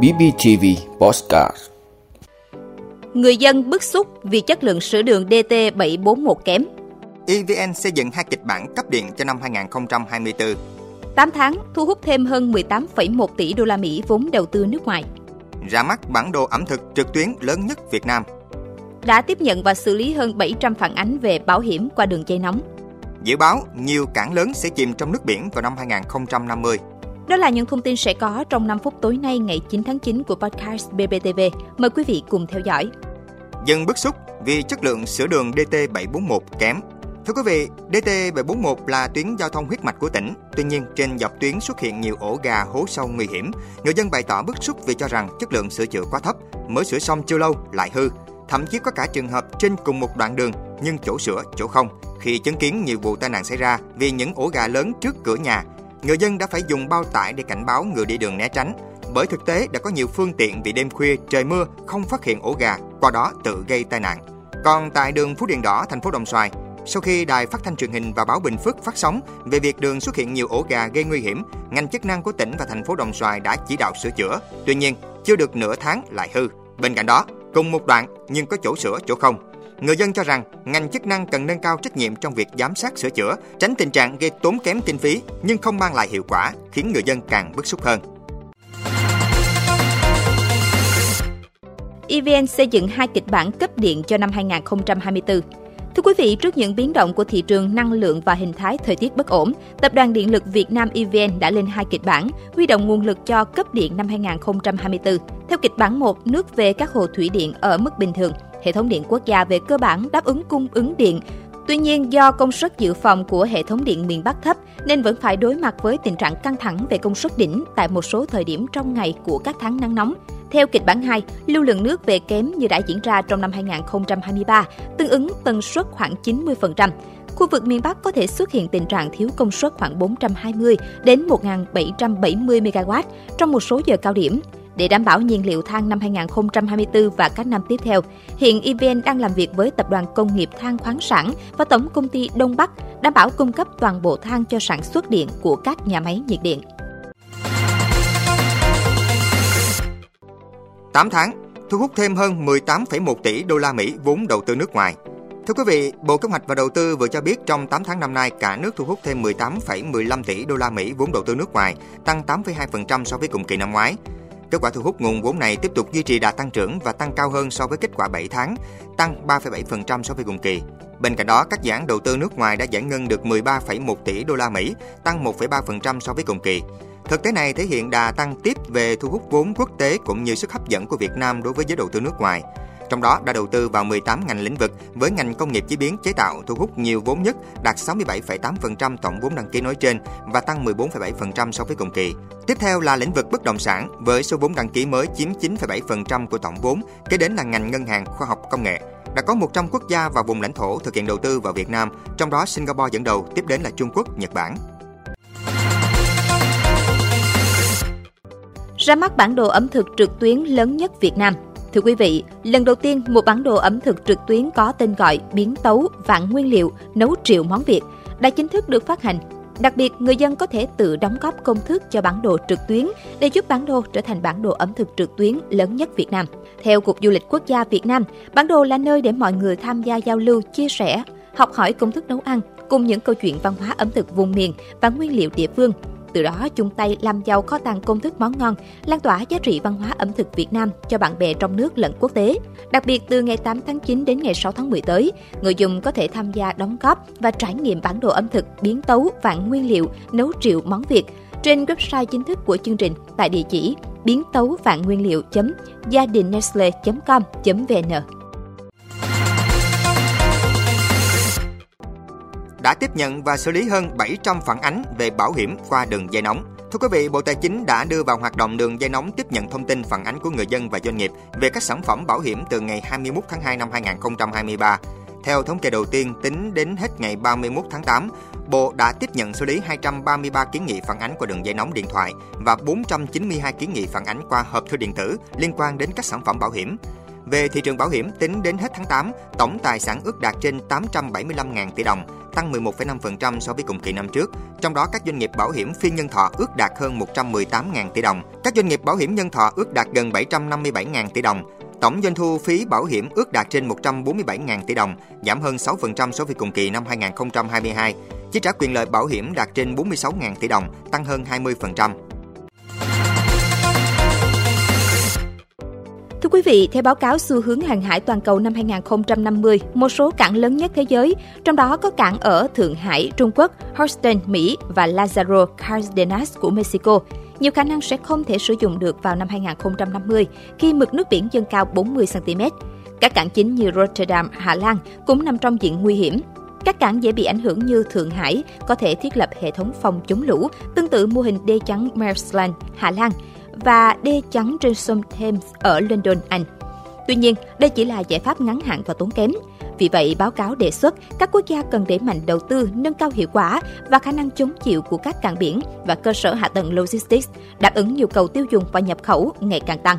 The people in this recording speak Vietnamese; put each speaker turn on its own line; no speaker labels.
BBTV Postcard
Người dân bức xúc vì chất lượng sữa đường DT741 kém.
EVN xây dựng hai kịch bản cấp điện cho năm 2024.
8 tháng thu hút thêm hơn 18,1 tỷ đô la Mỹ vốn đầu tư nước ngoài.
Ra mắt bản đồ ẩm thực trực tuyến lớn nhất Việt Nam.
Đã tiếp nhận và xử lý hơn 700 phản ánh về bảo hiểm qua đường dây nóng.
Dự báo nhiều cảng lớn sẽ chìm trong nước biển vào năm 2050.
Đó là những thông tin sẽ có trong 5 phút tối nay ngày 9 tháng 9 của podcast BBTV. Mời quý vị cùng theo dõi.
Dân bức xúc vì chất lượng sữa đường DT741 kém. Thưa quý vị, DT741 là tuyến giao thông huyết mạch của tỉnh. Tuy nhiên, trên dọc tuyến xuất hiện nhiều ổ gà hố sâu nguy hiểm. Người dân bày tỏ bức xúc vì cho rằng chất lượng sửa chữa quá thấp, mới sửa xong chưa lâu lại hư. Thậm chí có cả trường hợp trên cùng một đoạn đường nhưng chỗ sửa, chỗ không. Khi chứng kiến nhiều vụ tai nạn xảy ra vì những ổ gà lớn trước cửa nhà, người dân đã phải dùng bao tải để cảnh báo người đi đường né tránh. Bởi thực tế đã có nhiều phương tiện vì đêm khuya trời mưa không phát hiện ổ gà, qua đó tự gây tai nạn. Còn tại đường Phú Điện Đỏ, thành phố Đồng Xoài, sau khi đài phát thanh truyền hình và báo Bình Phước phát sóng về việc đường xuất hiện nhiều ổ gà gây nguy hiểm, ngành chức năng của tỉnh và thành phố Đồng Xoài đã chỉ đạo sửa chữa. Tuy nhiên, chưa được nửa tháng lại hư. Bên cạnh đó, cùng một đoạn nhưng có chỗ sửa chỗ không. Người dân cho rằng ngành chức năng cần nâng cao trách nhiệm trong việc giám sát sửa chữa, tránh tình trạng gây tốn kém kinh phí nhưng không mang lại hiệu quả, khiến người dân càng bức xúc hơn.
EVN xây dựng hai kịch bản cấp điện cho năm 2024. Thưa quý vị, trước những biến động của thị trường năng lượng và hình thái thời tiết bất ổn, Tập đoàn Điện lực Việt Nam EVN đã lên hai kịch bản, huy động nguồn lực cho cấp điện năm 2024. Theo kịch bản 1, nước về các hồ thủy điện ở mức bình thường. Hệ thống điện quốc gia về cơ bản đáp ứng cung ứng điện Tuy nhiên, do công suất dự phòng của hệ thống điện miền Bắc thấp nên vẫn phải đối mặt với tình trạng căng thẳng về công suất đỉnh tại một số thời điểm trong ngày của các tháng nắng nóng. Theo kịch bản 2, lưu lượng nước về kém như đã diễn ra trong năm 2023, tương ứng tần suất khoảng 90%. Khu vực miền Bắc có thể xuất hiện tình trạng thiếu công suất khoảng 420 đến 1.770 MW trong một số giờ cao điểm. Để đảm bảo nhiên liệu than năm 2024 và các năm tiếp theo, hiện EVN đang làm việc với Tập đoàn Công nghiệp Than khoáng sản và Tổng công ty Đông Bắc đảm bảo cung cấp toàn bộ than cho sản xuất điện của các nhà máy nhiệt điện.
8 tháng, thu hút thêm hơn 18,1 tỷ đô la Mỹ vốn đầu tư nước ngoài. Thưa quý vị, Bộ Kế hoạch và Đầu tư vừa cho biết trong 8 tháng năm nay, cả nước thu hút thêm 18,15 tỷ đô la Mỹ vốn đầu tư nước ngoài, tăng 8,2% so với cùng kỳ năm ngoái. Kết quả thu hút nguồn vốn này tiếp tục duy trì đà tăng trưởng và tăng cao hơn so với kết quả 7 tháng, tăng 3,7% so với cùng kỳ. Bên cạnh đó, các dự án đầu tư nước ngoài đã giải ngân được 13,1 tỷ đô la Mỹ, tăng 1,3% so với cùng kỳ. Thực tế này thể hiện đà tăng tiếp về thu hút vốn quốc tế cũng như sức hấp dẫn của Việt Nam đối với giới đầu tư nước ngoài. Trong đó đã đầu tư vào 18 ngành lĩnh vực với ngành công nghiệp chế biến chế tạo thu hút nhiều vốn nhất, đạt 67,8% tổng vốn đăng ký nói trên và tăng 14,7% so với cùng kỳ. Tiếp theo là lĩnh vực bất động sản với số vốn đăng ký mới chiếm 9,7% của tổng vốn, kế đến là ngành ngân hàng khoa học công nghệ. Đã có 100 quốc gia và vùng lãnh thổ thực hiện đầu tư vào Việt Nam, trong đó Singapore dẫn đầu, tiếp đến là Trung Quốc, Nhật Bản.
Ra mắt bản đồ ẩm thực trực tuyến lớn nhất Việt Nam – Thưa quý vị, lần đầu tiên một bản đồ ẩm thực trực tuyến có tên gọi biến tấu vạn nguyên liệu nấu triệu món Việt đã chính thức được phát hành. Đặc biệt, người dân có thể tự đóng góp công thức cho bản đồ trực tuyến để giúp bản đồ trở thành bản đồ ẩm thực trực tuyến lớn nhất Việt Nam. Theo Cục Du lịch Quốc gia Việt Nam, bản đồ là nơi để mọi người tham gia giao lưu, chia sẻ, học hỏi công thức nấu ăn cùng những câu chuyện văn hóa ẩm thực vùng miền và nguyên liệu địa phương từ đó chung tay làm giàu kho tàng công thức món ngon, lan tỏa giá trị văn hóa ẩm thực Việt Nam cho bạn bè trong nước lẫn quốc tế. Đặc biệt từ ngày 8 tháng 9 đến ngày 6 tháng 10 tới, người dùng có thể tham gia đóng góp và trải nghiệm bản đồ ẩm thực biến tấu vạn nguyên liệu nấu triệu món Việt trên website chính thức của chương trình tại địa chỉ biến tấu vạn nguyên liệu gia đình nestle com vn
đã tiếp nhận và xử lý hơn 700 phản ánh về bảo hiểm qua đường dây nóng. Thưa quý vị, Bộ Tài chính đã đưa vào hoạt động đường dây nóng tiếp nhận thông tin phản ánh của người dân và doanh nghiệp về các sản phẩm bảo hiểm từ ngày 21 tháng 2 năm 2023. Theo thống kê đầu tiên, tính đến hết ngày 31 tháng 8, Bộ đã tiếp nhận xử lý 233 kiến nghị phản ánh qua đường dây nóng điện thoại và 492 kiến nghị phản ánh qua hộp thư điện tử liên quan đến các sản phẩm bảo hiểm. Về thị trường bảo hiểm, tính đến hết tháng 8, tổng tài sản ước đạt trên 875.000 tỷ đồng, tăng 11,5% so với cùng kỳ năm trước. Trong đó các doanh nghiệp bảo hiểm phi nhân thọ ước đạt hơn 118.000 tỷ đồng, các doanh nghiệp bảo hiểm nhân thọ ước đạt gần 757.000 tỷ đồng. Tổng doanh thu phí bảo hiểm ước đạt trên 147.000 tỷ đồng, giảm hơn 6% so với cùng kỳ năm 2022. Chi trả quyền lợi bảo hiểm đạt trên 46.000 tỷ đồng, tăng hơn 20%.
Quý vị, theo báo cáo xu hướng hàng hải toàn cầu năm 2050, một số cảng lớn nhất thế giới, trong đó có cảng ở Thượng Hải, Trung Quốc, Houston, Mỹ và Lazaro Cardenas của Mexico, nhiều khả năng sẽ không thể sử dụng được vào năm 2050 khi mực nước biển dâng cao 40 cm. Các cảng chính như Rotterdam, Hà Lan cũng nằm trong diện nguy hiểm. Các cảng dễ bị ảnh hưởng như Thượng Hải có thể thiết lập hệ thống phòng chống lũ, tương tự mô hình đê chắn Mersland, Hà Lan, và đê chắn trên sông Thames ở London, Anh. Tuy nhiên, đây chỉ là giải pháp ngắn hạn và tốn kém. Vì vậy, báo cáo đề xuất các quốc gia cần đẩy mạnh đầu tư, nâng cao hiệu quả và khả năng chống chịu của các cảng biển và cơ sở hạ tầng logistics, đáp ứng nhu cầu tiêu dùng và nhập khẩu ngày càng tăng.